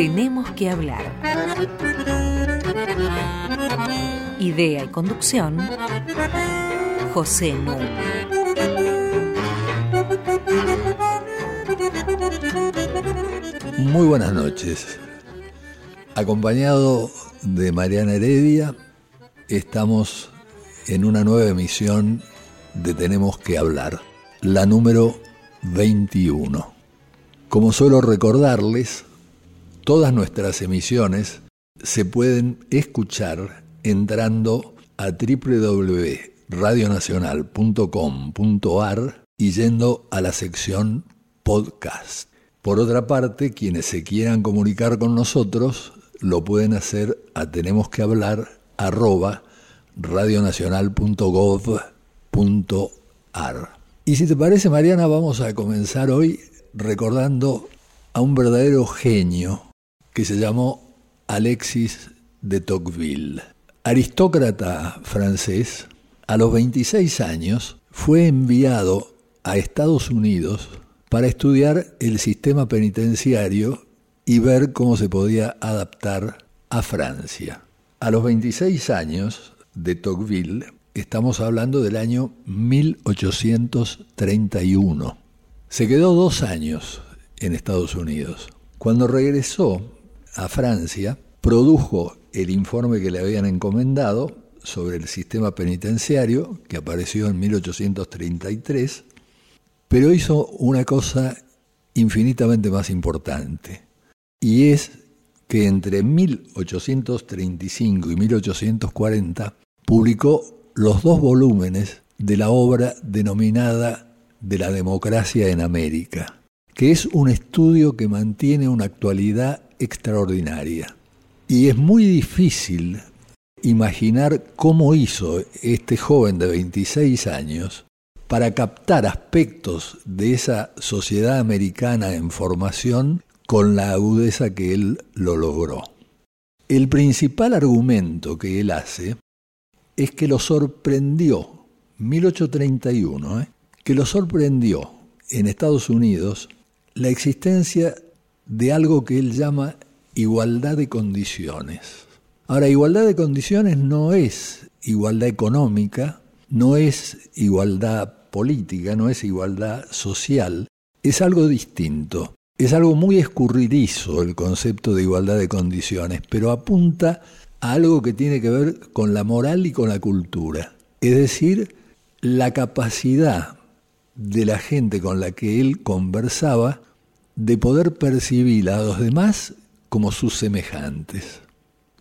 Tenemos que hablar. Idea y conducción, José Núñez. Muy buenas noches. Acompañado de Mariana Heredia, estamos en una nueva emisión de Tenemos que hablar, la número 21. Como suelo recordarles, todas nuestras emisiones se pueden escuchar entrando a www.radionacional.com.ar y yendo a la sección podcast. Por otra parte, quienes se quieran comunicar con nosotros lo pueden hacer a tenemos que hablar arroba radionacional.gov.ar. Y si te parece, Mariana, vamos a comenzar hoy recordando a un verdadero genio que se llamó Alexis de Tocqueville. Aristócrata francés, a los 26 años fue enviado a Estados Unidos para estudiar el sistema penitenciario y ver cómo se podía adaptar a Francia. A los 26 años de Tocqueville, estamos hablando del año 1831. Se quedó dos años en Estados Unidos. Cuando regresó a Francia, produjo el informe que le habían encomendado sobre el sistema penitenciario, que apareció en 1833, pero hizo una cosa infinitamente más importante, y es que entre 1835 y 1840 publicó los dos volúmenes de la obra denominada De la democracia en América, que es un estudio que mantiene una actualidad extraordinaria. Y es muy difícil imaginar cómo hizo este joven de 26 años para captar aspectos de esa sociedad americana en formación con la agudeza que él lo logró. El principal argumento que él hace es que lo sorprendió, 1831, ¿eh? que lo sorprendió en Estados Unidos la existencia de algo que él llama igualdad de condiciones. Ahora, igualdad de condiciones no es igualdad económica, no es igualdad política, no es igualdad social, es algo distinto. Es algo muy escurridizo el concepto de igualdad de condiciones, pero apunta a algo que tiene que ver con la moral y con la cultura. Es decir, la capacidad de la gente con la que él conversaba de poder percibir a los demás como sus semejantes.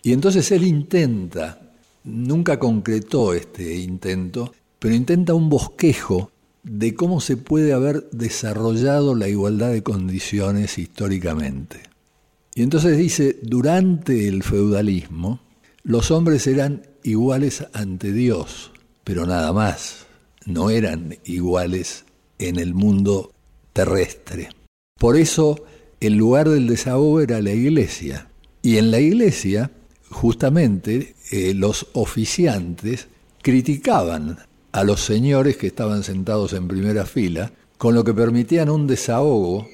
Y entonces él intenta, nunca concretó este intento, pero intenta un bosquejo de cómo se puede haber desarrollado la igualdad de condiciones históricamente. Y entonces dice, durante el feudalismo, los hombres eran iguales ante Dios, pero nada más, no eran iguales en el mundo terrestre. Por eso el lugar del desahogo era la iglesia. Y en la iglesia, justamente, eh, los oficiantes criticaban a los señores que estaban sentados en primera fila, con lo que permitían un desahogo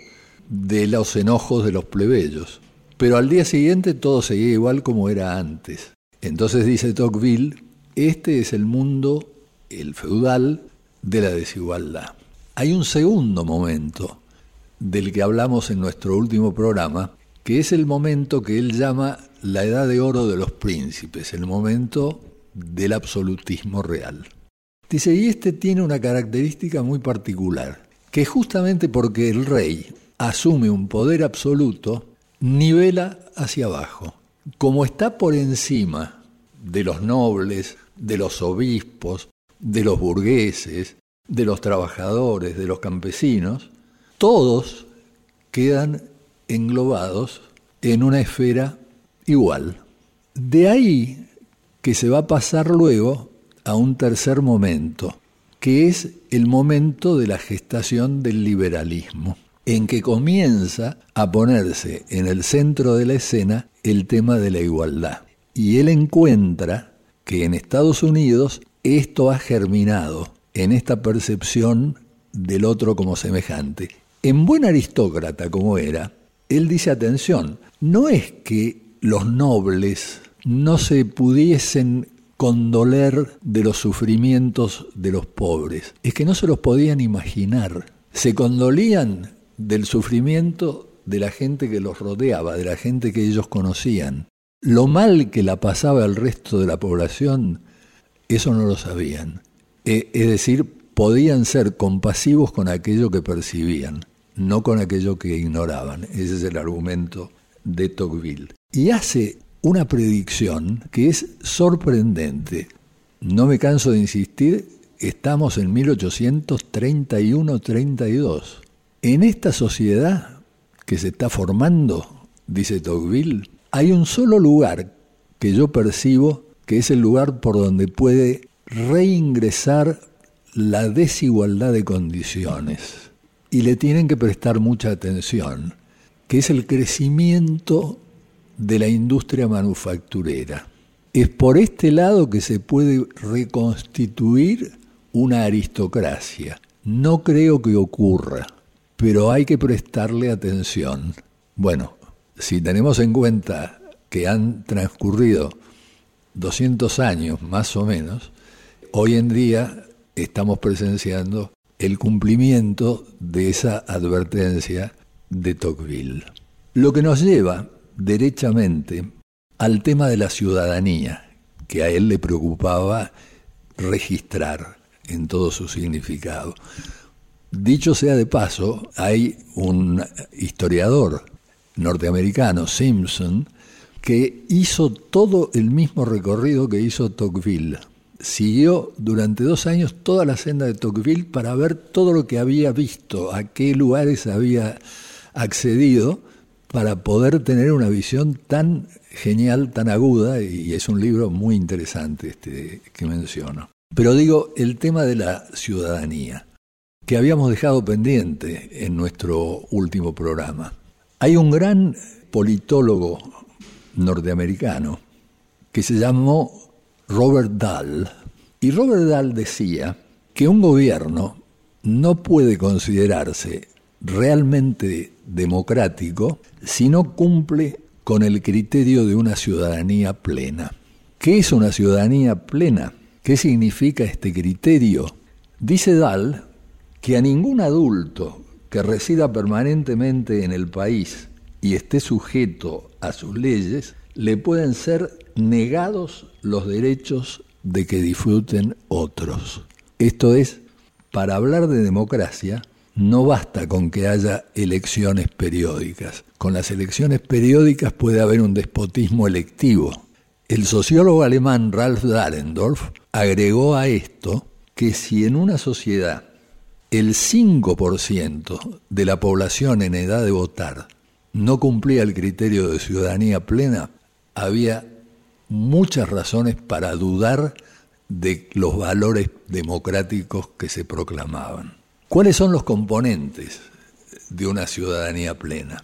de los enojos de los plebeyos. Pero al día siguiente todo seguía igual como era antes. Entonces dice Tocqueville, este es el mundo, el feudal, de la desigualdad. Hay un segundo momento del que hablamos en nuestro último programa, que es el momento que él llama la edad de oro de los príncipes, el momento del absolutismo real. Dice, y este tiene una característica muy particular, que justamente porque el rey asume un poder absoluto, nivela hacia abajo. Como está por encima de los nobles, de los obispos, de los burgueses, de los trabajadores, de los campesinos, todos quedan englobados en una esfera igual. De ahí que se va a pasar luego a un tercer momento, que es el momento de la gestación del liberalismo, en que comienza a ponerse en el centro de la escena el tema de la igualdad. Y él encuentra que en Estados Unidos esto ha germinado en esta percepción del otro como semejante. En buen aristócrata como era, él dice, atención, no es que los nobles no se pudiesen condoler de los sufrimientos de los pobres, es que no se los podían imaginar. Se condolían del sufrimiento de la gente que los rodeaba, de la gente que ellos conocían. Lo mal que la pasaba el resto de la población, eso no lo sabían. E, es decir, podían ser compasivos con aquello que percibían, no con aquello que ignoraban. Ese es el argumento de Tocqueville. Y hace una predicción que es sorprendente. No me canso de insistir, estamos en 1831-32. En esta sociedad que se está formando, dice Tocqueville, hay un solo lugar que yo percibo que es el lugar por donde puede reingresar la desigualdad de condiciones. Y le tienen que prestar mucha atención, que es el crecimiento de la industria manufacturera. Es por este lado que se puede reconstituir una aristocracia. No creo que ocurra, pero hay que prestarle atención. Bueno, si tenemos en cuenta que han transcurrido 200 años más o menos, hoy en día estamos presenciando el cumplimiento de esa advertencia de Tocqueville. Lo que nos lleva derechamente al tema de la ciudadanía, que a él le preocupaba registrar en todo su significado. Dicho sea de paso, hay un historiador norteamericano, Simpson, que hizo todo el mismo recorrido que hizo Tocqueville. Siguió durante dos años toda la senda de Tocqueville para ver todo lo que había visto, a qué lugares había accedido para poder tener una visión tan genial, tan aguda, y es un libro muy interesante este que menciono. Pero digo, el tema de la ciudadanía, que habíamos dejado pendiente en nuestro último programa. Hay un gran politólogo norteamericano que se llamó Robert Dahl, y Robert Dahl decía que un gobierno no puede considerarse realmente democrático si no cumple con el criterio de una ciudadanía plena. ¿Qué es una ciudadanía plena? ¿Qué significa este criterio? Dice Dahl que a ningún adulto que resida permanentemente en el país y esté sujeto a sus leyes, le pueden ser negados los derechos de que disfruten otros. Esto es, para hablar de democracia, no basta con que haya elecciones periódicas. Con las elecciones periódicas puede haber un despotismo electivo. El sociólogo alemán Ralf Dahrendorf agregó a esto que si en una sociedad el 5% de la población en edad de votar no cumplía el criterio de ciudadanía plena, había muchas razones para dudar de los valores democráticos que se proclamaban. ¿Cuáles son los componentes de una ciudadanía plena?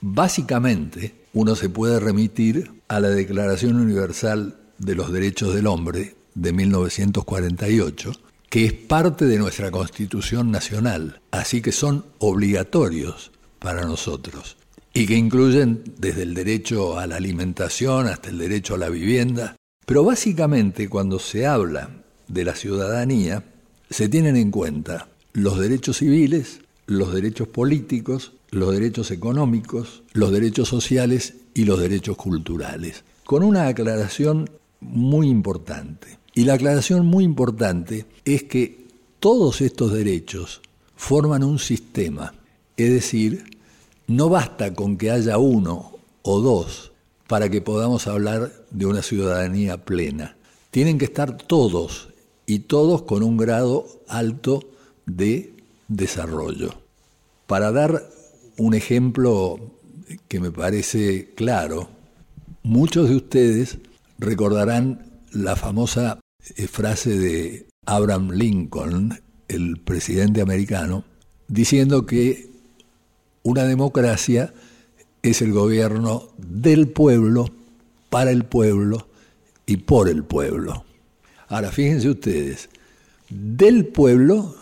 Básicamente, uno se puede remitir a la Declaración Universal de los Derechos del Hombre de 1948, que es parte de nuestra Constitución Nacional, así que son obligatorios para nosotros y que incluyen desde el derecho a la alimentación hasta el derecho a la vivienda. Pero básicamente cuando se habla de la ciudadanía, se tienen en cuenta los derechos civiles, los derechos políticos, los derechos económicos, los derechos sociales y los derechos culturales, con una aclaración muy importante. Y la aclaración muy importante es que todos estos derechos forman un sistema, es decir, no basta con que haya uno o dos para que podamos hablar de una ciudadanía plena. Tienen que estar todos y todos con un grado alto de desarrollo. Para dar un ejemplo que me parece claro, muchos de ustedes recordarán la famosa eh, frase de Abraham Lincoln, el presidente americano, diciendo que una democracia es el gobierno del pueblo, para el pueblo y por el pueblo. Ahora, fíjense ustedes, del pueblo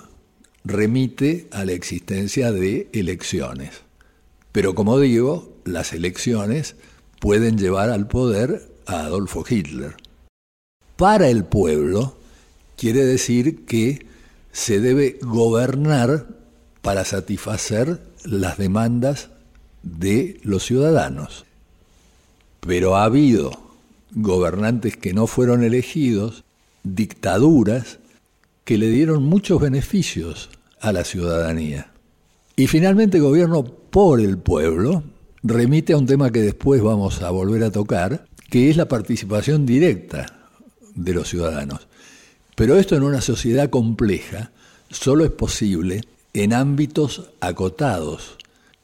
remite a la existencia de elecciones. Pero como digo, las elecciones pueden llevar al poder a Adolfo Hitler. Para el pueblo quiere decir que se debe gobernar para satisfacer las demandas de los ciudadanos. Pero ha habido gobernantes que no fueron elegidos, dictaduras, que le dieron muchos beneficios a la ciudadanía. Y finalmente gobierno por el pueblo remite a un tema que después vamos a volver a tocar, que es la participación directa de los ciudadanos. Pero esto en una sociedad compleja solo es posible en ámbitos acotados,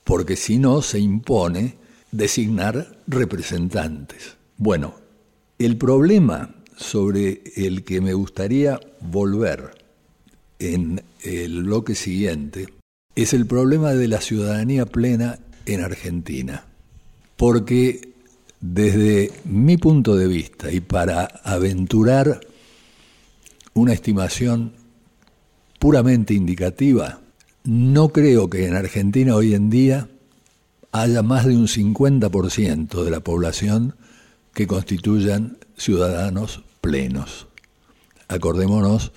porque si no se impone designar representantes. Bueno, el problema sobre el que me gustaría volver en el bloque siguiente es el problema de la ciudadanía plena en Argentina. Porque desde mi punto de vista y para aventurar una estimación puramente indicativa, no creo que en Argentina hoy en día haya más de un 50% de la población que constituyan ciudadanos plenos. Acordémonos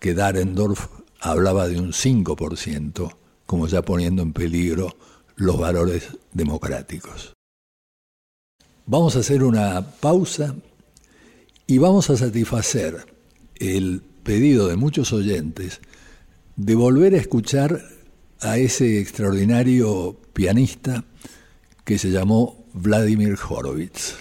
que Darendorf hablaba de un 5%, como ya poniendo en peligro los valores democráticos. Vamos a hacer una pausa y vamos a satisfacer el pedido de muchos oyentes de volver a escuchar a ese extraordinario pianista que se llamó Vladimir Horowitz.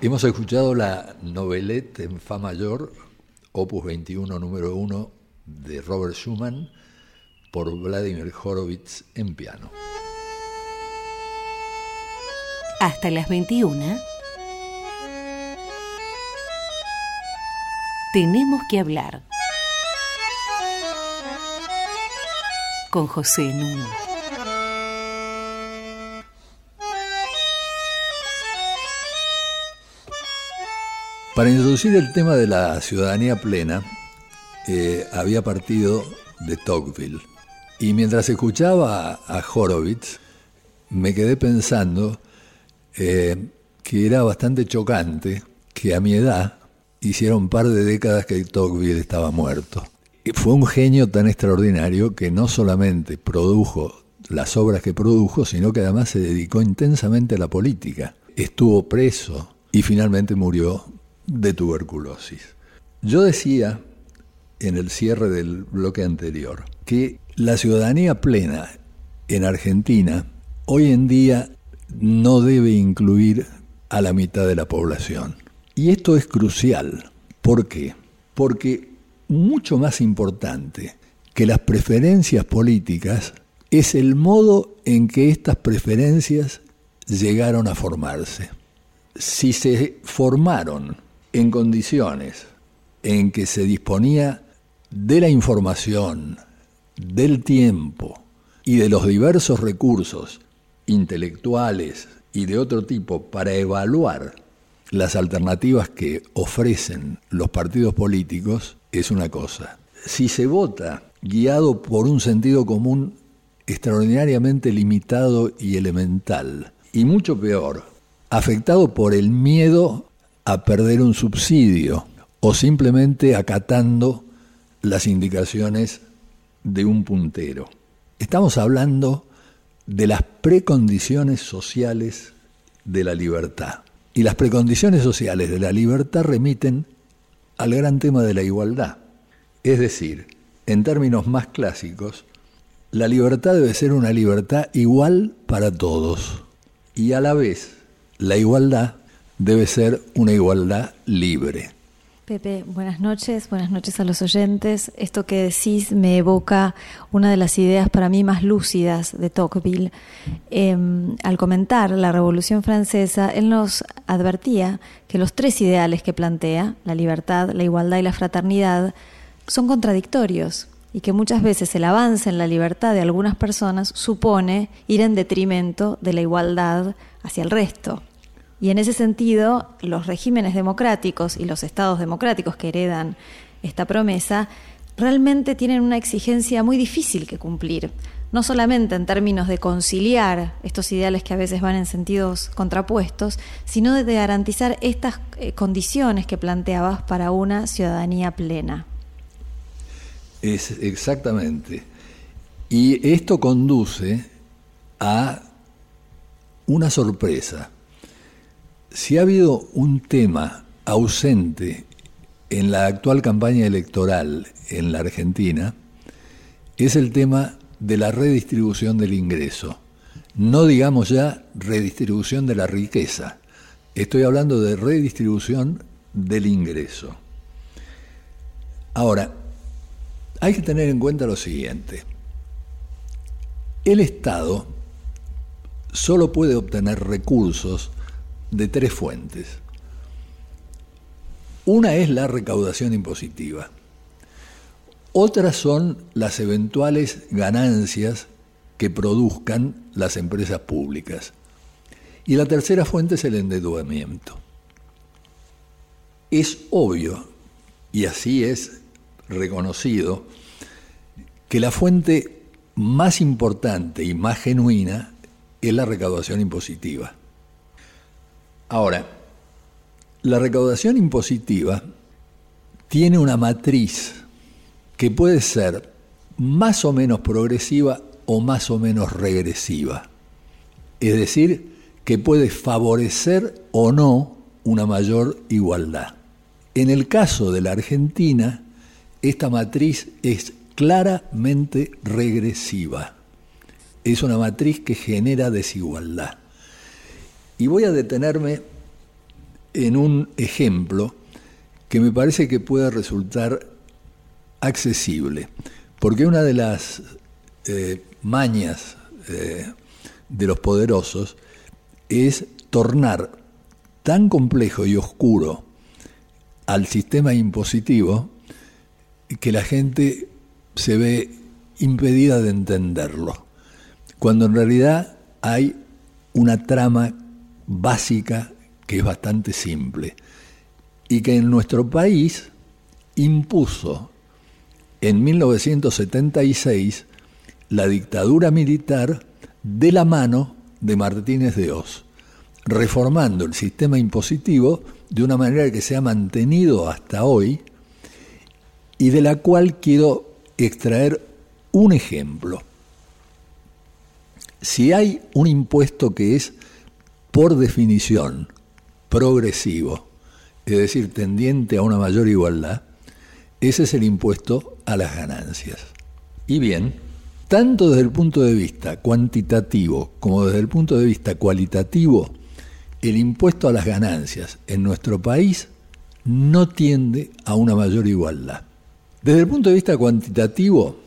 Hemos escuchado la novelette en Fa mayor, opus 21, número 1, de Robert Schumann, por Vladimir Horowitz en piano. Hasta las 21. Tenemos que hablar. Con José Nuno. Para introducir el tema de la ciudadanía plena, eh, había partido de Tocqueville. Y mientras escuchaba a Horowitz, me quedé pensando eh, que era bastante chocante que a mi edad hiciera un par de décadas que Tocqueville estaba muerto. Y fue un genio tan extraordinario que no solamente produjo las obras que produjo, sino que además se dedicó intensamente a la política. Estuvo preso y finalmente murió de tuberculosis. Yo decía en el cierre del bloque anterior que la ciudadanía plena en Argentina hoy en día no debe incluir a la mitad de la población. Y esto es crucial. ¿Por qué? Porque mucho más importante que las preferencias políticas es el modo en que estas preferencias llegaron a formarse. Si se formaron en condiciones en que se disponía de la información, del tiempo y de los diversos recursos intelectuales y de otro tipo para evaluar las alternativas que ofrecen los partidos políticos es una cosa. Si se vota guiado por un sentido común extraordinariamente limitado y elemental, y mucho peor, afectado por el miedo a perder un subsidio o simplemente acatando las indicaciones de un puntero. Estamos hablando de las precondiciones sociales de la libertad. Y las precondiciones sociales de la libertad remiten al gran tema de la igualdad. Es decir, en términos más clásicos, la libertad debe ser una libertad igual para todos. Y a la vez, la igualdad debe ser una igualdad libre. Pepe, buenas noches, buenas noches a los oyentes. Esto que decís me evoca una de las ideas para mí más lúcidas de Tocqueville. Em, al comentar la Revolución Francesa, él nos advertía que los tres ideales que plantea, la libertad, la igualdad y la fraternidad, son contradictorios y que muchas veces el avance en la libertad de algunas personas supone ir en detrimento de la igualdad hacia el resto. Y en ese sentido, los regímenes democráticos y los estados democráticos que heredan esta promesa realmente tienen una exigencia muy difícil que cumplir, no solamente en términos de conciliar estos ideales que a veces van en sentidos contrapuestos, sino de garantizar estas eh, condiciones que planteabas para una ciudadanía plena. Es exactamente. Y esto conduce a una sorpresa si ha habido un tema ausente en la actual campaña electoral en la Argentina, es el tema de la redistribución del ingreso. No digamos ya redistribución de la riqueza, estoy hablando de redistribución del ingreso. Ahora, hay que tener en cuenta lo siguiente. El Estado solo puede obtener recursos de tres fuentes. Una es la recaudación impositiva. Otras son las eventuales ganancias que produzcan las empresas públicas. Y la tercera fuente es el endeudamiento. Es obvio, y así es reconocido, que la fuente más importante y más genuina es la recaudación impositiva. Ahora, la recaudación impositiva tiene una matriz que puede ser más o menos progresiva o más o menos regresiva. Es decir, que puede favorecer o no una mayor igualdad. En el caso de la Argentina, esta matriz es claramente regresiva. Es una matriz que genera desigualdad. Y voy a detenerme en un ejemplo que me parece que puede resultar accesible, porque una de las eh, mañas eh, de los poderosos es tornar tan complejo y oscuro al sistema impositivo que la gente se ve impedida de entenderlo, cuando en realidad hay una trama básica que es bastante simple y que en nuestro país impuso en 1976 la dictadura militar de la mano de Martínez de Oz, reformando el sistema impositivo de una manera que se ha mantenido hasta hoy y de la cual quiero extraer un ejemplo. Si hay un impuesto que es, por definición, progresivo, es decir, tendiente a una mayor igualdad, ese es el impuesto a las ganancias. Y bien, tanto desde el punto de vista cuantitativo como desde el punto de vista cualitativo, el impuesto a las ganancias en nuestro país no tiende a una mayor igualdad. Desde el punto de vista cuantitativo,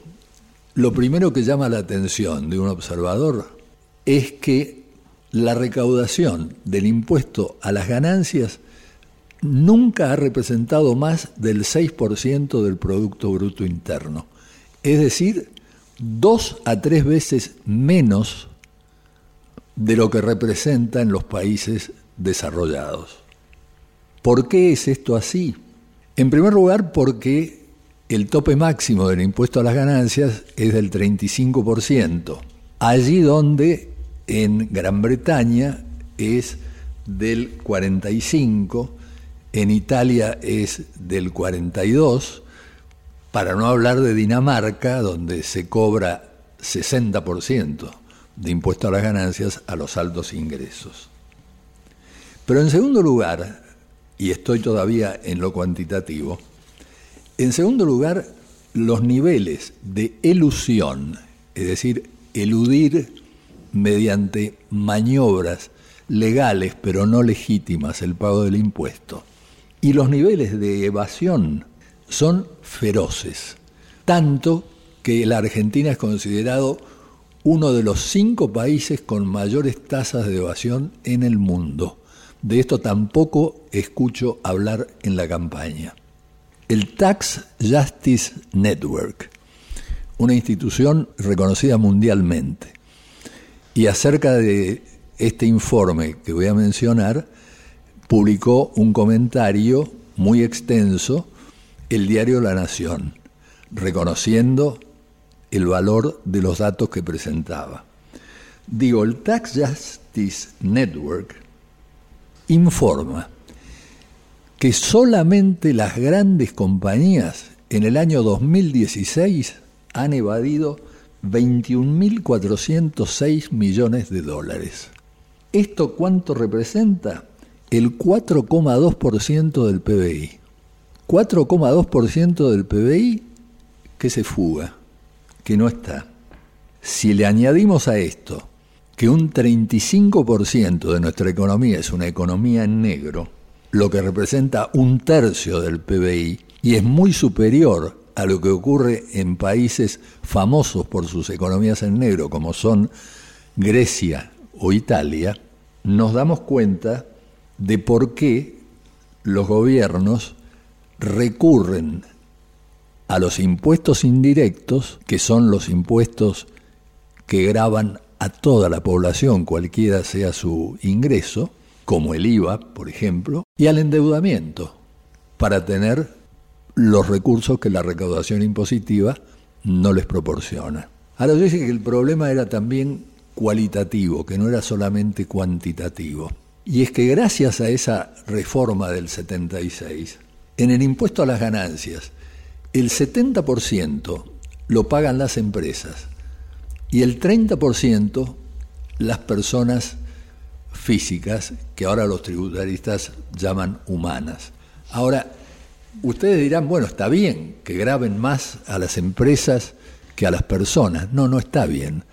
lo primero que llama la atención de un observador es que la recaudación del impuesto a las ganancias nunca ha representado más del 6% del Producto Bruto Interno, es decir, dos a tres veces menos de lo que representa en los países desarrollados. ¿Por qué es esto así? En primer lugar, porque el tope máximo del impuesto a las ganancias es del 35%, allí donde en Gran Bretaña es del 45%, en Italia es del 42%, para no hablar de Dinamarca, donde se cobra 60% de impuesto a las ganancias a los altos ingresos. Pero en segundo lugar, y estoy todavía en lo cuantitativo, en segundo lugar, los niveles de elusión, es decir, eludir mediante maniobras legales pero no legítimas el pago del impuesto, y los niveles de evasión son feroces, tanto que la Argentina es considerado uno de los cinco países con mayores tasas de evasión en el mundo. De esto tampoco escucho hablar en la campaña. El Tax Justice Network, una institución reconocida mundialmente, y acerca de este informe que voy a mencionar, publicó un comentario muy extenso el diario La Nación, reconociendo el valor de los datos que presentaba. Digo, el Tax Justice Network informa que solamente las grandes compañías en el año 2016 han evadido 21.406 millones de dólares. ¿Esto cuánto representa? El 4,2% del PBI. 4,2% del PBI que se fuga, que no está. Si le añadimos a esto que un 35% de nuestra economía es una economía en negro, lo que representa un tercio del PBI y es muy superior a lo que ocurre en países famosos por sus economías en negro, como son Grecia o Italia, nos damos cuenta de por qué los gobiernos recurren a los impuestos indirectos, que son los impuestos que graban a toda la población, cualquiera sea su ingreso, como el IVA, por ejemplo, y al endeudamiento, para tener los recursos que la recaudación impositiva no les proporciona. Ahora yo dije que el problema era también cualitativo, que no era solamente cuantitativo. Y es que gracias a esa reforma del 76, en el impuesto a las ganancias, el 70% lo pagan las empresas y el 30% las personas físicas, que ahora los tributaristas llaman humanas. Ahora, ustedes dirán, bueno, está bien que graben más a las empresas que a las personas. No, no está bien.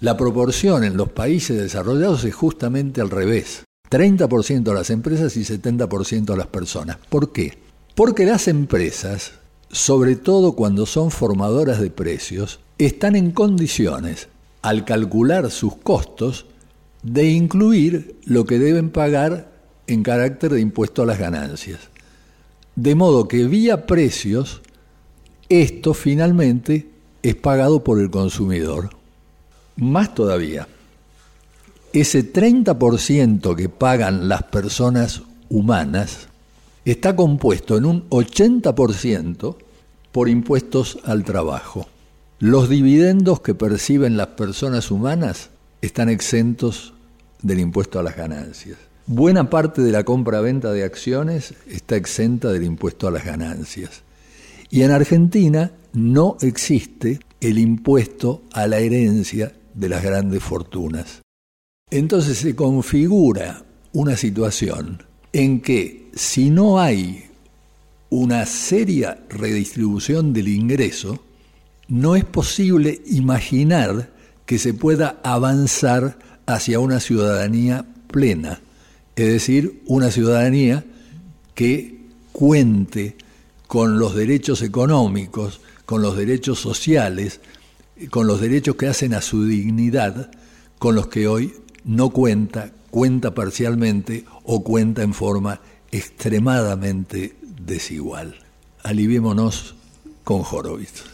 La proporción en los países desarrollados es justamente al revés. 30% a las empresas y 70% a las personas. ¿Por qué? Porque las empresas, sobre todo cuando son formadoras de precios, están en condiciones, al calcular sus costos, de incluir lo que deben pagar en carácter de impuesto a las ganancias. De modo que vía precios, esto finalmente es pagado por el consumidor. Más todavía, ese 30% que pagan las personas humanas está compuesto en un 80% por impuestos al trabajo. Los dividendos que perciben las personas humanas están exentos del impuesto a las ganancias. Buena parte de la compra-venta de acciones está exenta del impuesto a las ganancias. Y en Argentina no existe el impuesto a la herencia de las grandes fortunas. Entonces se configura una situación en que si no hay una seria redistribución del ingreso, no es posible imaginar que se pueda avanzar hacia una ciudadanía plena, es decir, una ciudadanía que cuente con los derechos económicos, con los derechos sociales, con los derechos que hacen a su dignidad, con los que hoy no cuenta, cuenta parcialmente o cuenta en forma extremadamente desigual. Aliviémonos con Horowitz.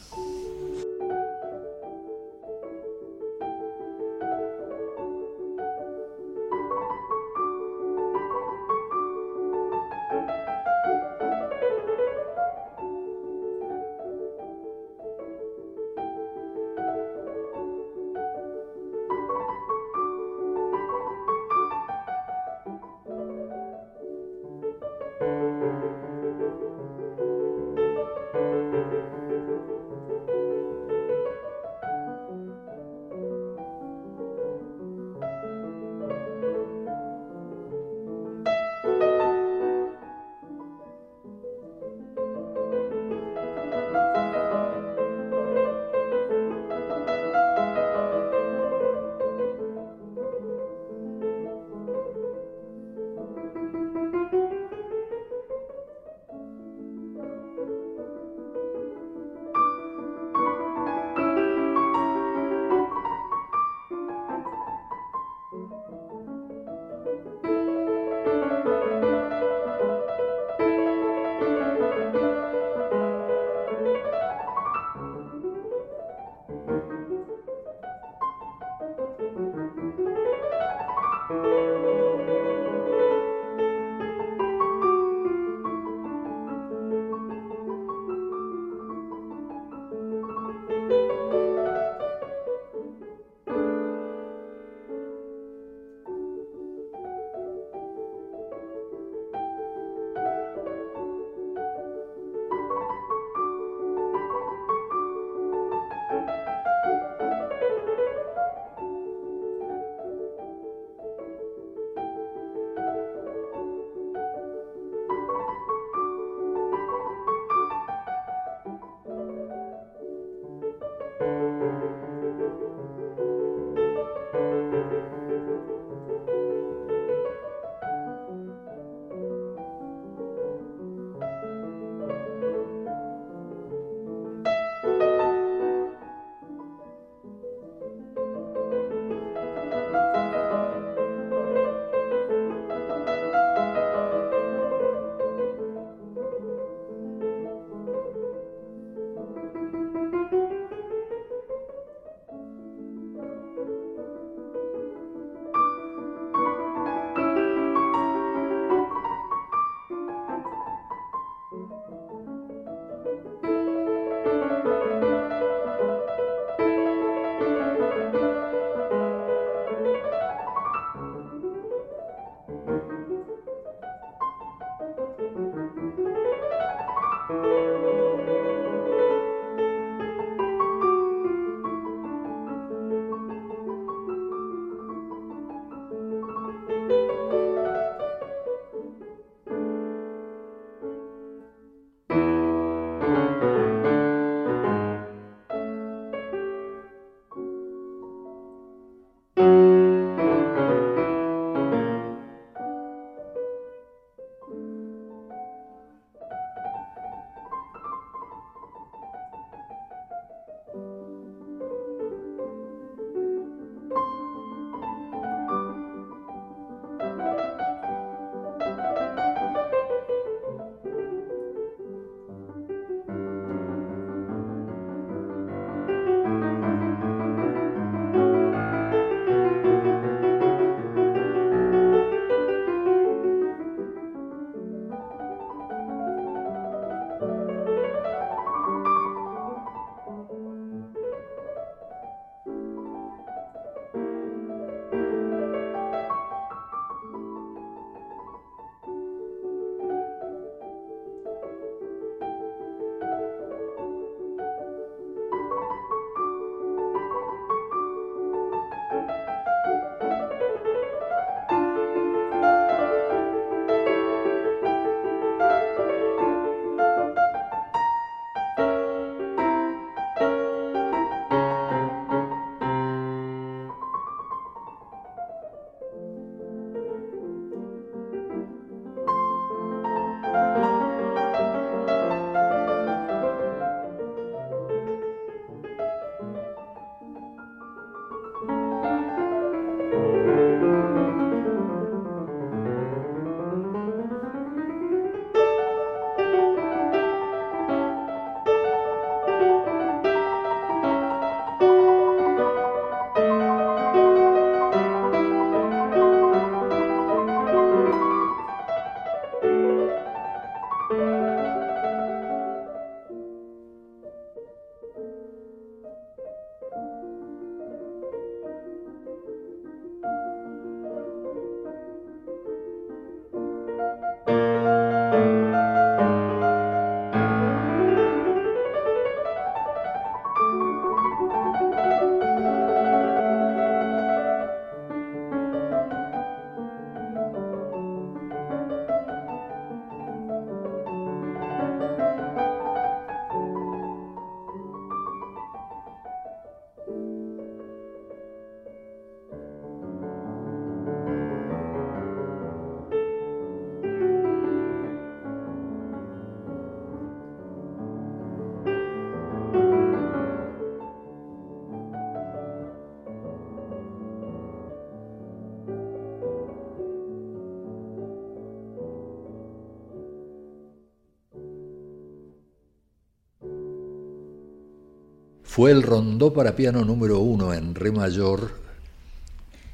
Fue el rondó para piano número uno en re mayor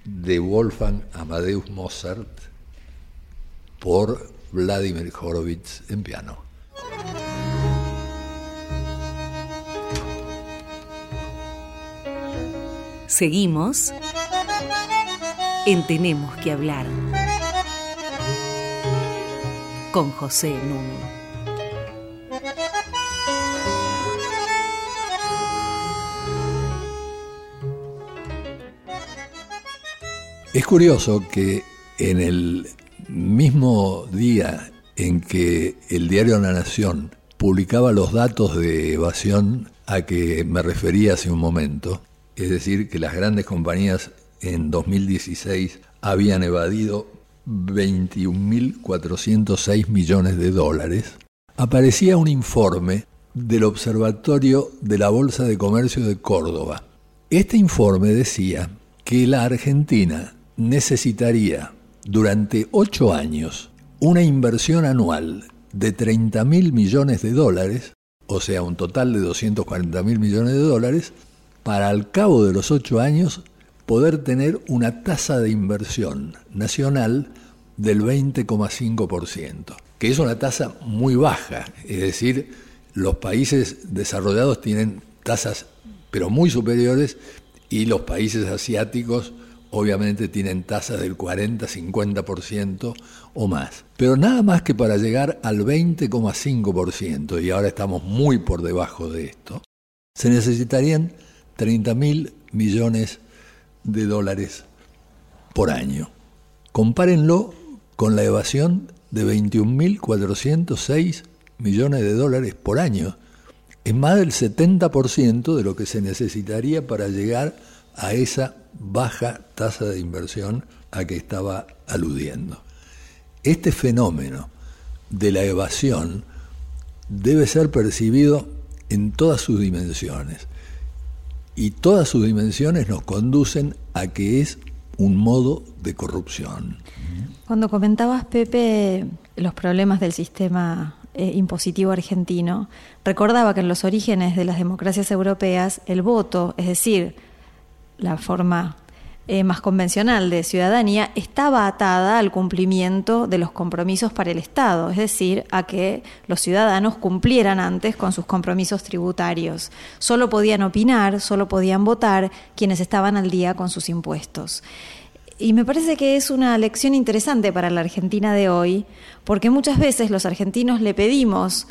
de Wolfgang Amadeus Mozart por Vladimir Horowitz en piano. Seguimos en Tenemos que hablar con José Nuno. Es curioso que en el mismo día en que el diario La Nación publicaba los datos de evasión a que me refería hace un momento, es decir, que las grandes compañías en 2016 habían evadido 21.406 millones de dólares, aparecía un informe del Observatorio de la Bolsa de Comercio de Córdoba. Este informe decía que la Argentina necesitaría durante ocho años una inversión anual de 30 mil millones de dólares, o sea, un total de 240 mil millones de dólares, para al cabo de los ocho años poder tener una tasa de inversión nacional del 20,5%, que es una tasa muy baja, es decir, los países desarrollados tienen tasas pero muy superiores y los países asiáticos obviamente tienen tasas del 40-50% o más. Pero nada más que para llegar al 20,5%, y ahora estamos muy por debajo de esto, se necesitarían 30 mil millones de dólares por año. Compárenlo con la evasión de 21.406 millones de dólares por año. Es más del 70% de lo que se necesitaría para llegar a esa baja tasa de inversión a que estaba aludiendo. Este fenómeno de la evasión debe ser percibido en todas sus dimensiones y todas sus dimensiones nos conducen a que es un modo de corrupción. Cuando comentabas, Pepe, los problemas del sistema eh, impositivo argentino, recordaba que en los orígenes de las democracias europeas el voto, es decir, la forma eh, más convencional de ciudadanía, estaba atada al cumplimiento de los compromisos para el Estado, es decir, a que los ciudadanos cumplieran antes con sus compromisos tributarios. Solo podían opinar, solo podían votar quienes estaban al día con sus impuestos. Y me parece que es una lección interesante para la Argentina de hoy, porque muchas veces los argentinos le pedimos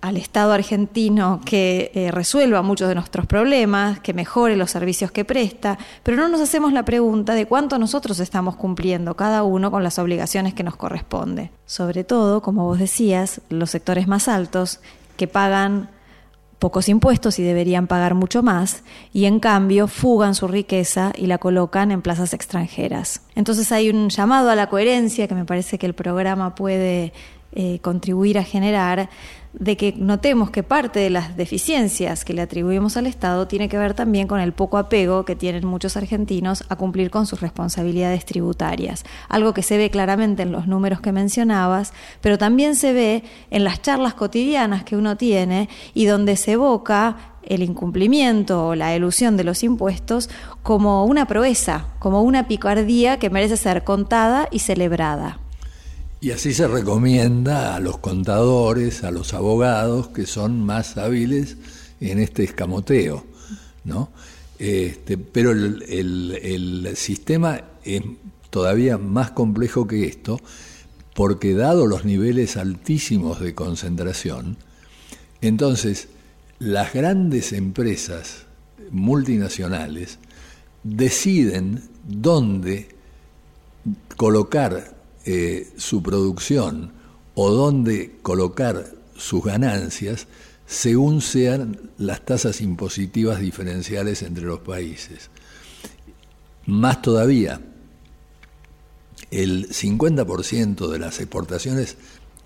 al Estado argentino que eh, resuelva muchos de nuestros problemas, que mejore los servicios que presta, pero no nos hacemos la pregunta de cuánto nosotros estamos cumpliendo cada uno con las obligaciones que nos corresponde. Sobre todo, como vos decías, los sectores más altos que pagan pocos impuestos y deberían pagar mucho más, y en cambio fugan su riqueza y la colocan en plazas extranjeras. Entonces hay un llamado a la coherencia que me parece que el programa puede eh, contribuir a generar de que notemos que parte de las deficiencias que le atribuimos al Estado tiene que ver también con el poco apego que tienen muchos argentinos a cumplir con sus responsabilidades tributarias, algo que se ve claramente en los números que mencionabas, pero también se ve en las charlas cotidianas que uno tiene y donde se evoca el incumplimiento o la elusión de los impuestos como una proeza, como una picardía que merece ser contada y celebrada. Y así se recomienda a los contadores, a los abogados que son más hábiles en este escamoteo, ¿no? Este, pero el, el sistema es todavía más complejo que esto, porque dado los niveles altísimos de concentración, entonces las grandes empresas multinacionales deciden dónde colocar eh, su producción o dónde colocar sus ganancias según sean las tasas impositivas diferenciales entre los países. Más todavía, el 50% de las exportaciones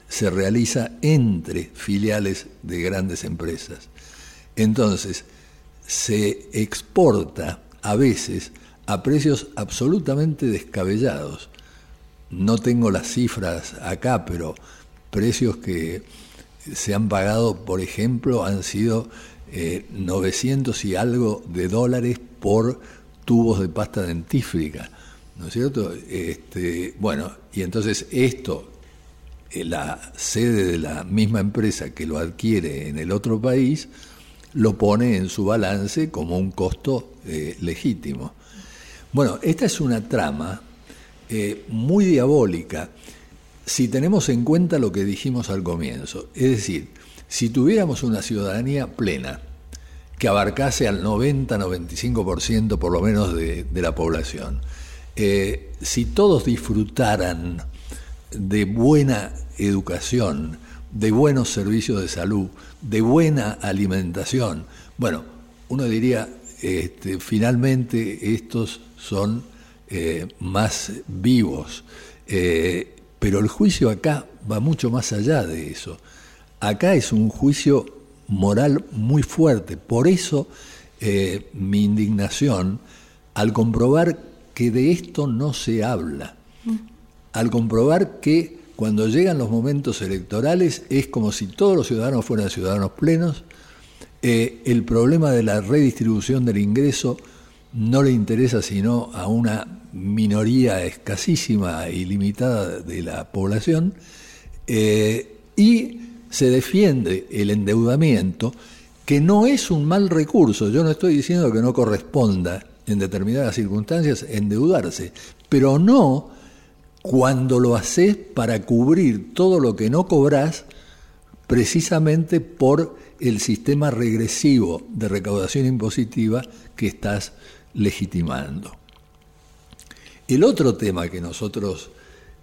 se realiza entre filiales de grandes empresas. Entonces, se exporta a veces a precios absolutamente descabellados no tengo las cifras acá, pero precios que se han pagado, por ejemplo, han sido 900 y algo de dólares por tubos de pasta dentífrica, ¿no es cierto? Este, bueno, y entonces esto, la sede de la misma empresa que lo adquiere en el otro país, lo pone en su balance como un costo legítimo. Bueno, esta es una trama eh, muy diabólica si tenemos en cuenta lo que dijimos al comienzo. Es decir, si tuviéramos una ciudadanía plena, que abarcase al 90-95% por lo menos de, la población, eh, si todos disfrutaran de buena educación, de buenos servicios de salud, de buena alimentación, bueno, uno diría, este, finalmente estos son eh, más vivos. Eh, pero el juicio acá va mucho más allá de eso. Acá es un juicio moral muy fuerte. Por eso eh, mi indignación al comprobar que de esto no se habla. Al comprobar que cuando llegan los momentos electorales es como si todos los ciudadanos fueran ciudadanos plenos, el problema de la redistribución del ingreso no le interesa sino a una minoría escasísima y limitada de la población, eh, y se defiende el endeudamiento, que no es un mal recurso. Yo no estoy diciendo que no corresponda en determinadas circunstancias endeudarse, pero no cuando lo haces para cubrir todo lo que no cobras precisamente por el sistema regresivo de recaudación impositiva que estás legitimando. El otro tema que nosotros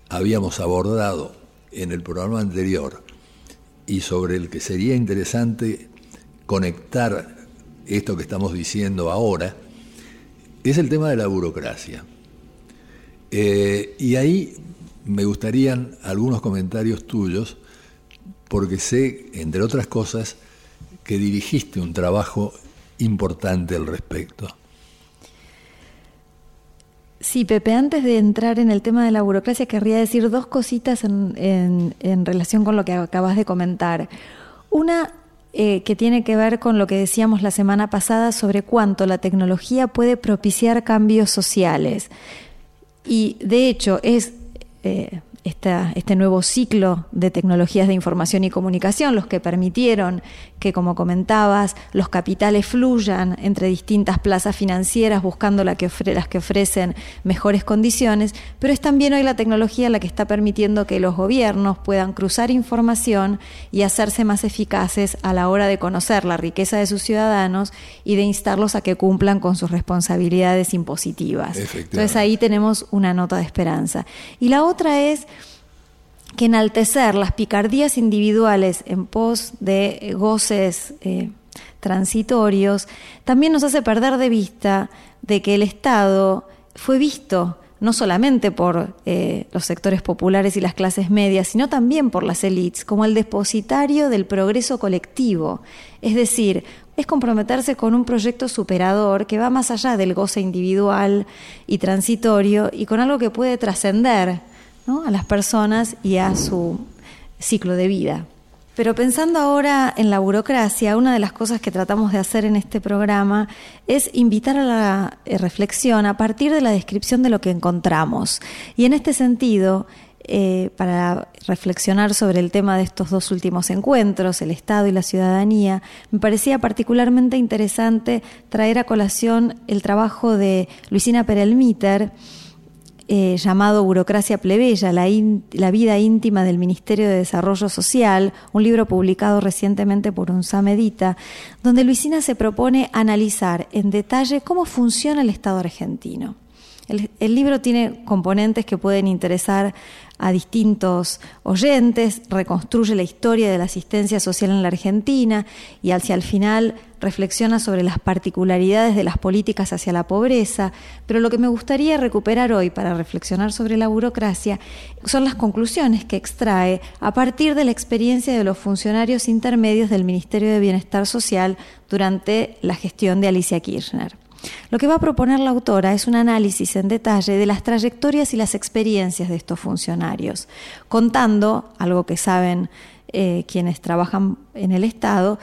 habíamos abordado en el programa anterior y sobre el que sería interesante conectar esto que estamos diciendo ahora, es el tema de la burocracia. Eh, y ahí me gustarían algunos comentarios tuyos, porque sé, entre otras cosas, que dirigiste un trabajo importante al respecto. Sí, Pepe, antes de entrar en el tema de la burocracia, querría decir dos cositas en, relación con lo que acabas de comentar. Una eh, que tiene que ver con lo que decíamos la semana pasada sobre cuánto la tecnología puede propiciar cambios sociales. Y de hecho es eh, este nuevo ciclo de tecnologías de información y comunicación, los que permitieron que, como comentabas, los capitales fluyan entre distintas plazas financieras buscando la que las que ofrecen mejores condiciones, pero es también hoy la tecnología la que está permitiendo que los gobiernos puedan cruzar información y hacerse más eficaces a la hora de conocer la riqueza de sus ciudadanos y de instarlos a que cumplan con sus responsabilidades impositivas. Entonces ahí tenemos una nota de esperanza. Y la otra es que enaltecer las picardías individuales en pos de eh, goces eh, transitorios también nos hace perder de vista de que el Estado fue visto no solamente por eh, los sectores populares y las clases medias, sino también por las élites, como el depositario del progreso colectivo. Es decir, es comprometerse con un proyecto superador que va más allá del goce individual y transitorio y con algo que puede trascender a las personas y a su ciclo de vida. Pero pensando ahora en la burocracia, una de las cosas que tratamos de hacer en este programa es invitar a la eh, reflexión a partir de la descripción de lo que encontramos. Y en este sentido, eh, para reflexionar sobre el tema de estos dos últimos encuentros, el Estado y la ciudadanía, me parecía particularmente interesante traer a colación el trabajo de Luisina Perelmiter, eh, llamado Burocracia Plebeya, la, la, vida íntima del Ministerio de Desarrollo Social, un libro publicado recientemente por un Medita, donde Luisina se propone analizar en detalle cómo funciona el Estado argentino. El libro tiene componentes que pueden interesar a distintos oyentes, reconstruye la historia de la asistencia social en la Argentina y hacia el final reflexiona sobre las particularidades de las políticas hacia la pobreza, pero lo que me gustaría recuperar hoy para reflexionar sobre la burocracia son las conclusiones que extrae a partir de la experiencia de los funcionarios intermedios del Ministerio de Bienestar Social durante la gestión de Alicia Kirchner. Lo que va a proponer la autora es un análisis en detalle de las trayectorias y las experiencias de estos funcionarios, contando, algo que saben eh, quienes trabajan en el Estado,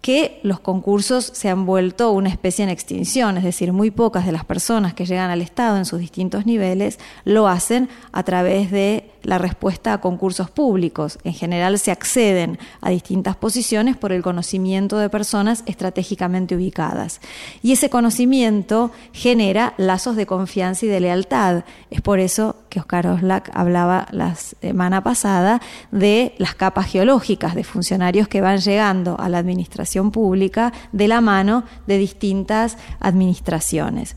que los concursos se han vuelto una especie en extinción, es decir, muy pocas de las personas que llegan al Estado en sus distintos niveles lo hacen a través de la respuesta a concursos públicos. En general se acceden a distintas posiciones por el conocimiento de personas estratégicamente ubicadas. Y ese conocimiento genera lazos de confianza y de lealtad. Es por eso que Oscar Oslak hablaba la semana pasada de las capas geológicas de funcionarios que van llegando a la administración pública de la mano de distintas administraciones.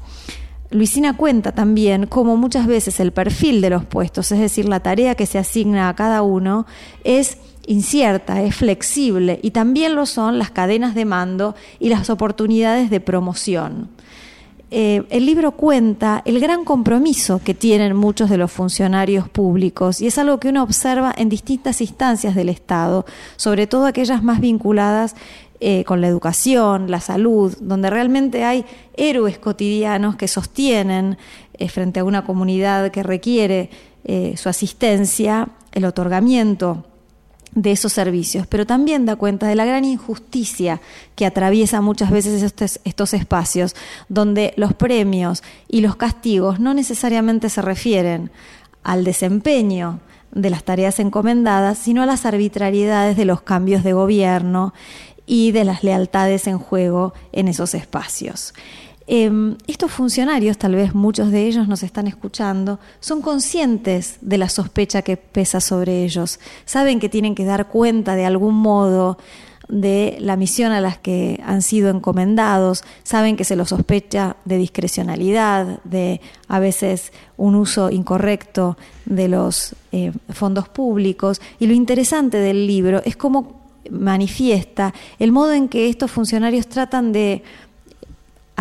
Luisina cuenta también cómo muchas veces el perfil de los puestos, es decir, la tarea que se asigna a cada uno, es incierta, es flexible y también lo son las cadenas de mando y las oportunidades de promoción. Eh, el libro cuenta el gran compromiso que tienen muchos de los funcionarios públicos y es algo que uno observa en distintas instancias del Estado, sobre todo aquellas más vinculadas eh, con la educación, la salud, donde realmente hay héroes cotidianos que sostienen eh, frente a una comunidad que requiere eh, su asistencia, el otorgamiento de esos servicios, pero también da cuenta de la gran injusticia que atraviesa muchas veces estos, estos, espacios, donde los premios y los castigos no necesariamente se refieren al desempeño de las tareas encomendadas, sino a las arbitrariedades de los cambios de gobierno y de las lealtades en juego en esos espacios. Em, estos funcionarios, tal vez muchos de ellos nos están escuchando, son conscientes de la sospecha que pesa sobre ellos, saben que tienen que dar cuenta de algún modo de la misión a las que han sido encomendados, saben que se los sospecha de discrecionalidad, de a veces un uso incorrecto de los eh, fondos públicos. Y lo interesante del libro es cómo manifiesta el modo en que estos funcionarios tratan de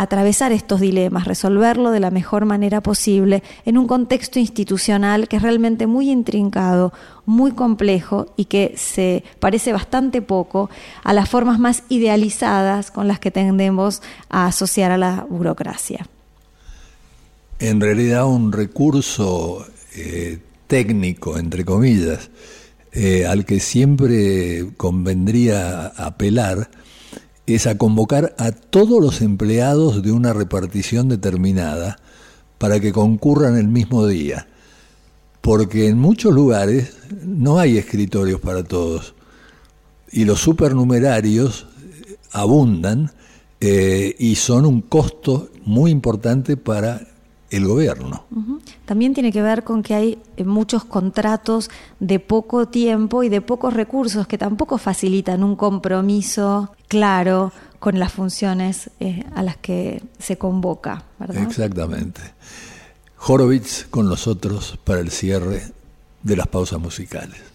atravesar estos dilemas, resolverlo de la mejor manera posible en un contexto institucional que es realmente muy intrincado, muy complejo y que se parece bastante poco a las formas más idealizadas con las que tendemos a asociar a la burocracia. En realidad un recurso eh, técnico, entre comillas, eh, al que siempre convendría apelar es a convocar a todos los empleados de una repartición determinada para que concurran el mismo día, porque en muchos lugares no hay escritorios para todos. Y los supernumerarios abundan eh, y son un costo muy importante para el gobierno. También tiene que ver con que hay eh, muchos contratos de poco tiempo y de pocos recursos que tampoco facilitan un compromiso claro con las funciones eh, a las que se convoca. Exactamente. Horowitz con nosotros para el cierre de las pausas musicales.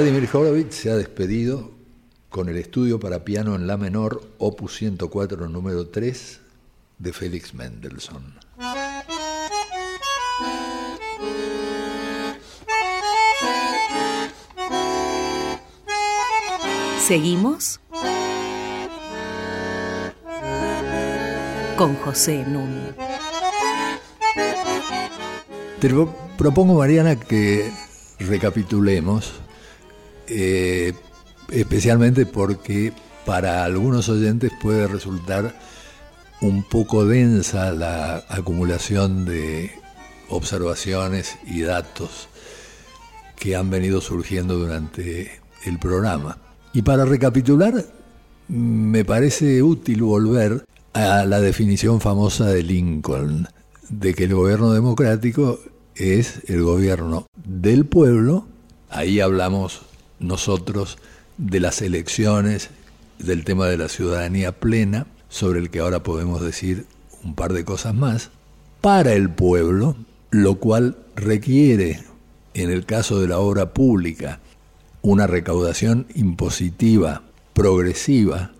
Vladimir Horowitz se ha despedido con el estudio para piano en La menor, opus 104, número 3, de Félix Mendelssohn. Seguimos con José Núñez. Te propongo, Mariana, que recapitulemos eh, especialmente porque para algunos oyentes puede resultar un poco densa la acumulación de observaciones y datos que han venido surgiendo durante el programa. Y para recapitular, me parece útil volver a la definición famosa de Lincoln, de que el gobierno democrático es el gobierno del pueblo, ahí hablamos nosotros de las elecciones, del tema de la ciudadanía plena, sobre el que ahora podemos decir un par de cosas más, para el pueblo, lo cual requiere, en el caso de la obra pública, una recaudación impositiva, progresiva,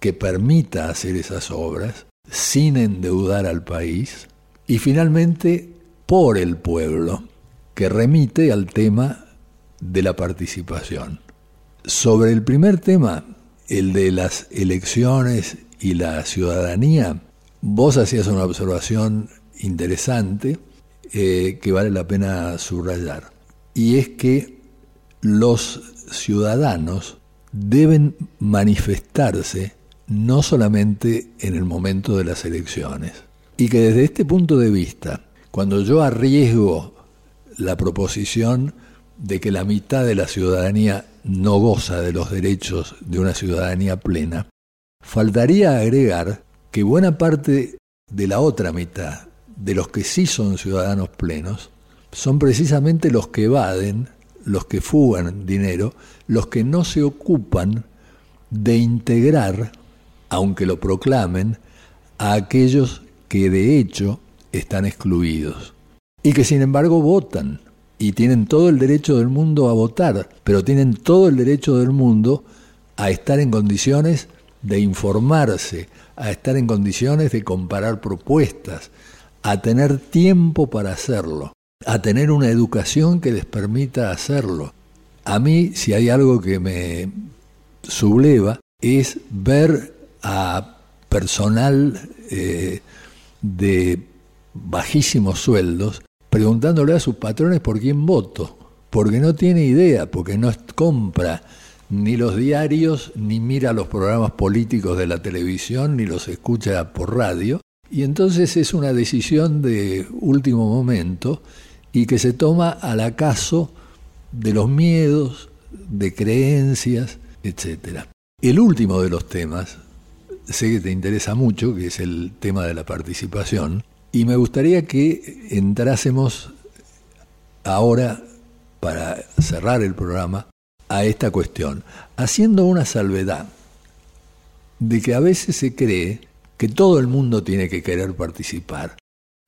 que permita hacer esas obras sin endeudar al país, y finalmente por el pueblo, que remite al tema de la participación. Sobre el primer tema, el de las elecciones y la ciudadanía, vos hacías una observación interesante eh, que vale la pena subrayar, y es que los ciudadanos deben manifestarse no solamente en el momento de las elecciones, y que desde este punto de vista, cuando yo arriesgo la proposición de que la mitad de la ciudadanía no goza de los derechos de una ciudadanía plena, faltaría agregar que buena parte de la otra mitad, de los que sí son ciudadanos plenos, son precisamente los que evaden, los que fugan dinero, los que no se ocupan de integrar, aunque lo proclamen, a aquellos que de hecho están excluidos y que sin embargo votan y tienen todo el derecho del mundo a votar, pero tienen todo el derecho del mundo a estar en condiciones de informarse, a estar en condiciones de comparar propuestas, a tener tiempo para hacerlo, a tener una educación que les permita hacerlo. A mí, si hay algo que me subleva, es ver a personal eh, de bajísimos sueldos preguntándole a sus patrones por quién voto, porque no tiene idea, porque no compra ni los diarios, ni mira los programas políticos de la televisión, ni los escucha por radio, y entonces es una decisión de último momento y que se toma al acaso de los miedos, de creencias, etc. El último de los temas, sé que te interesa mucho, que es el tema de la participación, y me gustaría que entrásemos ahora, para cerrar el programa, a esta cuestión, haciendo una salvedad de que a veces se cree que todo el mundo tiene que querer participar.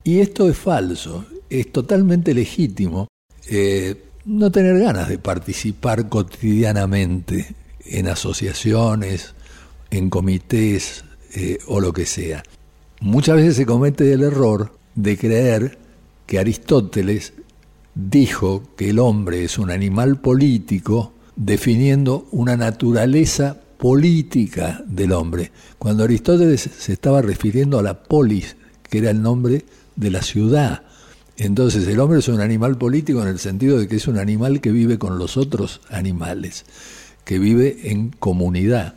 Y esto es falso, es totalmente legítimo eh, no tener ganas de participar cotidianamente en asociaciones, en comités eh, o lo que sea. Muchas veces se comete el error de creer que Aristóteles dijo que el hombre es un animal político definiendo una naturaleza política del hombre, cuando Aristóteles se estaba refiriendo a la polis, que era el nombre de la ciudad. Entonces el hombre es un animal político en el sentido de que es un animal que vive con los otros animales, que vive en comunidad,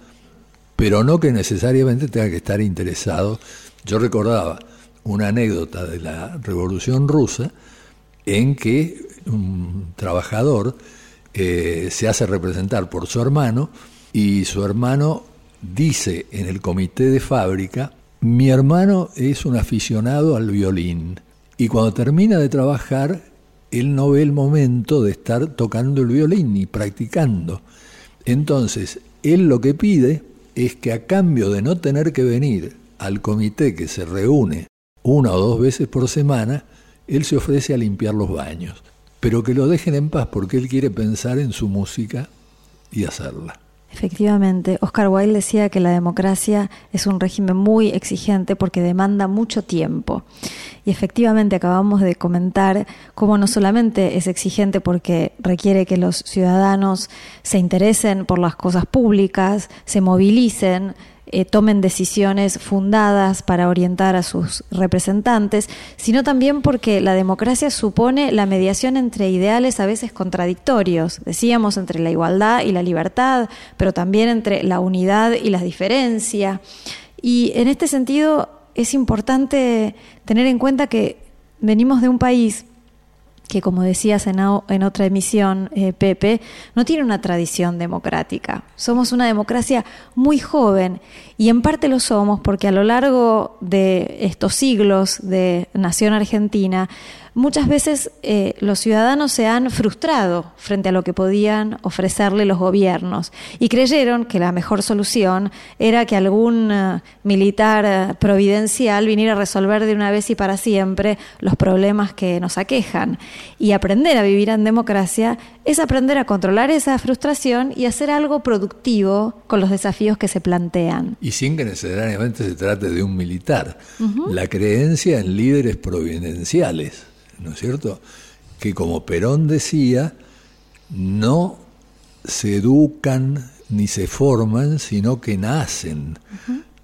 pero no que necesariamente tenga que estar interesado yo recordaba una anécdota de la Revolución Rusa en que un trabajador eh, se hace representar por su hermano y su hermano dice en el comité de fábrica, mi hermano es un aficionado al violín y cuando termina de trabajar, él no ve el momento de estar tocando el violín y practicando. Entonces, él lo que pide es que a cambio de no tener que venir al comité que se reúne una o dos veces por semana, él se ofrece a limpiar los baños, pero que lo dejen en paz porque él quiere pensar en su música y hacerla. Efectivamente, Oscar Wilde decía que la democracia es un régimen muy exigente porque demanda mucho tiempo. Y efectivamente acabamos de comentar cómo no solamente es exigente porque requiere que los ciudadanos se interesen por las cosas públicas, se movilicen, eh, tomen decisiones fundadas para orientar a sus representantes, sino también porque la democracia supone la mediación entre ideales a veces contradictorios, decíamos entre la igualdad y la libertad, pero también entre la unidad y la diferencia. Y en este sentido es importante tener en cuenta que venimos de un país que como decías en, en otra emisión, eh, Pepe, no tiene una tradición democrática. Somos una democracia muy joven y en parte lo somos porque a lo largo de estos siglos de nación argentina muchas veces eh, los ciudadanos se han frustrado frente a lo que podían ofrecerle los gobiernos y creyeron que la mejor solución era que algún eh, militar eh, providencial viniera a resolver de una vez y para siempre los problemas que nos aquejan. Y aprender a vivir en democracia es aprender a controlar esa frustración y hacer algo productivo con los desafíos que se plantean. Y sin que necesariamente se trate de un militar. La creencia en líderes providenciales ¿no es cierto? Que como Perón decía, no se educan ni se forman, sino que nacen,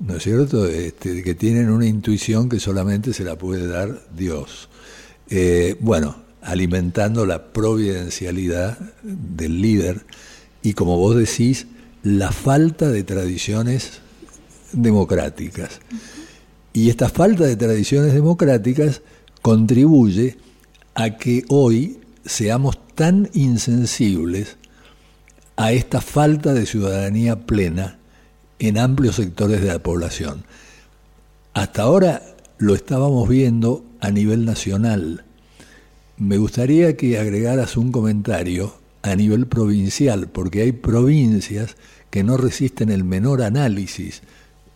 ¿no es cierto? Este, que tienen una intuición que solamente se la puede dar Dios. Eh, bueno, alimentando la providencialidad del líder y como vos decís, la falta de tradiciones democráticas. Y esta falta de tradiciones democráticas contribuye a que hoy seamos tan insensibles a esta falta de ciudadanía plena en amplios sectores de la población. Hasta ahora lo estábamos viendo a nivel nacional. Me gustaría que agregaras un comentario a nivel provincial, porque hay provincias que no resisten el menor análisis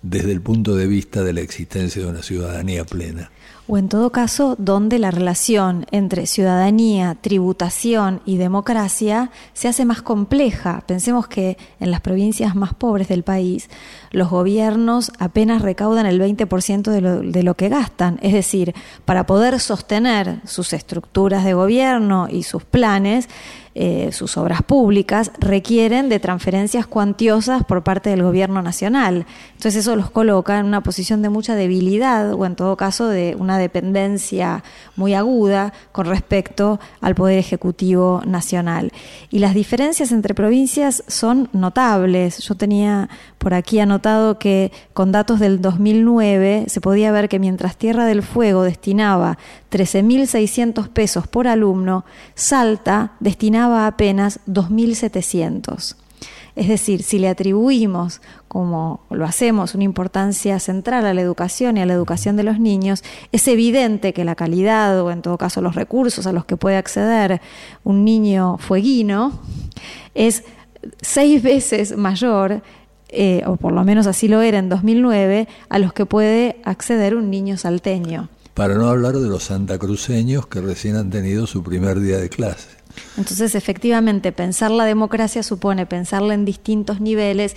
desde el punto de vista de la existencia de una ciudadanía plena o en todo caso donde la relación entre ciudadanía, tributación y democracia se hace más compleja. Pensemos que en las provincias más pobres del país los gobiernos apenas recaudan el 20% de lo, de lo que gastan, es decir, para poder sostener sus estructuras de gobierno y sus planes, eh, sus obras públicas requieren de transferencias cuantiosas por parte del gobierno nacional. Entonces eso los coloca en una posición de mucha debilidad o en todo caso de una dependencia muy aguda con respecto al Poder Ejecutivo Nacional. Y las diferencias entre provincias son notables. Yo tenía por aquí anotado que con datos del 2009 se podía ver que mientras Tierra del Fuego destinaba 13.600 pesos por alumno, Salta destinaba apenas 2.700. Es decir, si le atribuimos, como lo hacemos, una importancia central a la educación y a la educación de los niños, es evidente que la calidad o en todo caso los recursos a los que puede acceder un niño fueguino es seis veces mayor eh, o por lo menos así lo era en 2009, a los que puede acceder un niño salteño. Para no hablar de los santacruceños que recién han tenido su primer día de clase. Entonces, efectivamente, pensar la democracia supone pensarla en distintos niveles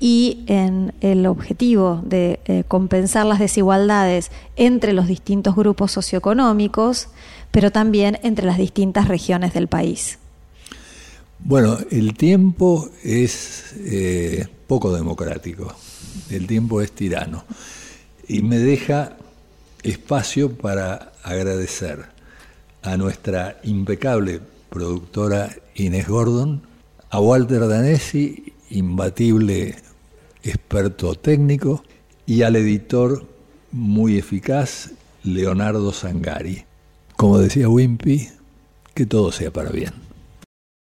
y en el objetivo de eh, compensar las desigualdades entre los distintos grupos socioeconómicos, pero también entre las distintas regiones del país. Bueno, el tiempo es eh, poco democrático, el tiempo es tirano y me deja espacio para agradecer a nuestra impecable productora Inés Gordon, a Walter Danesi, imbatible experto técnico, y al editor muy eficaz, Leonardo Sangari. Como decía Wimpy, que todo sea para bien.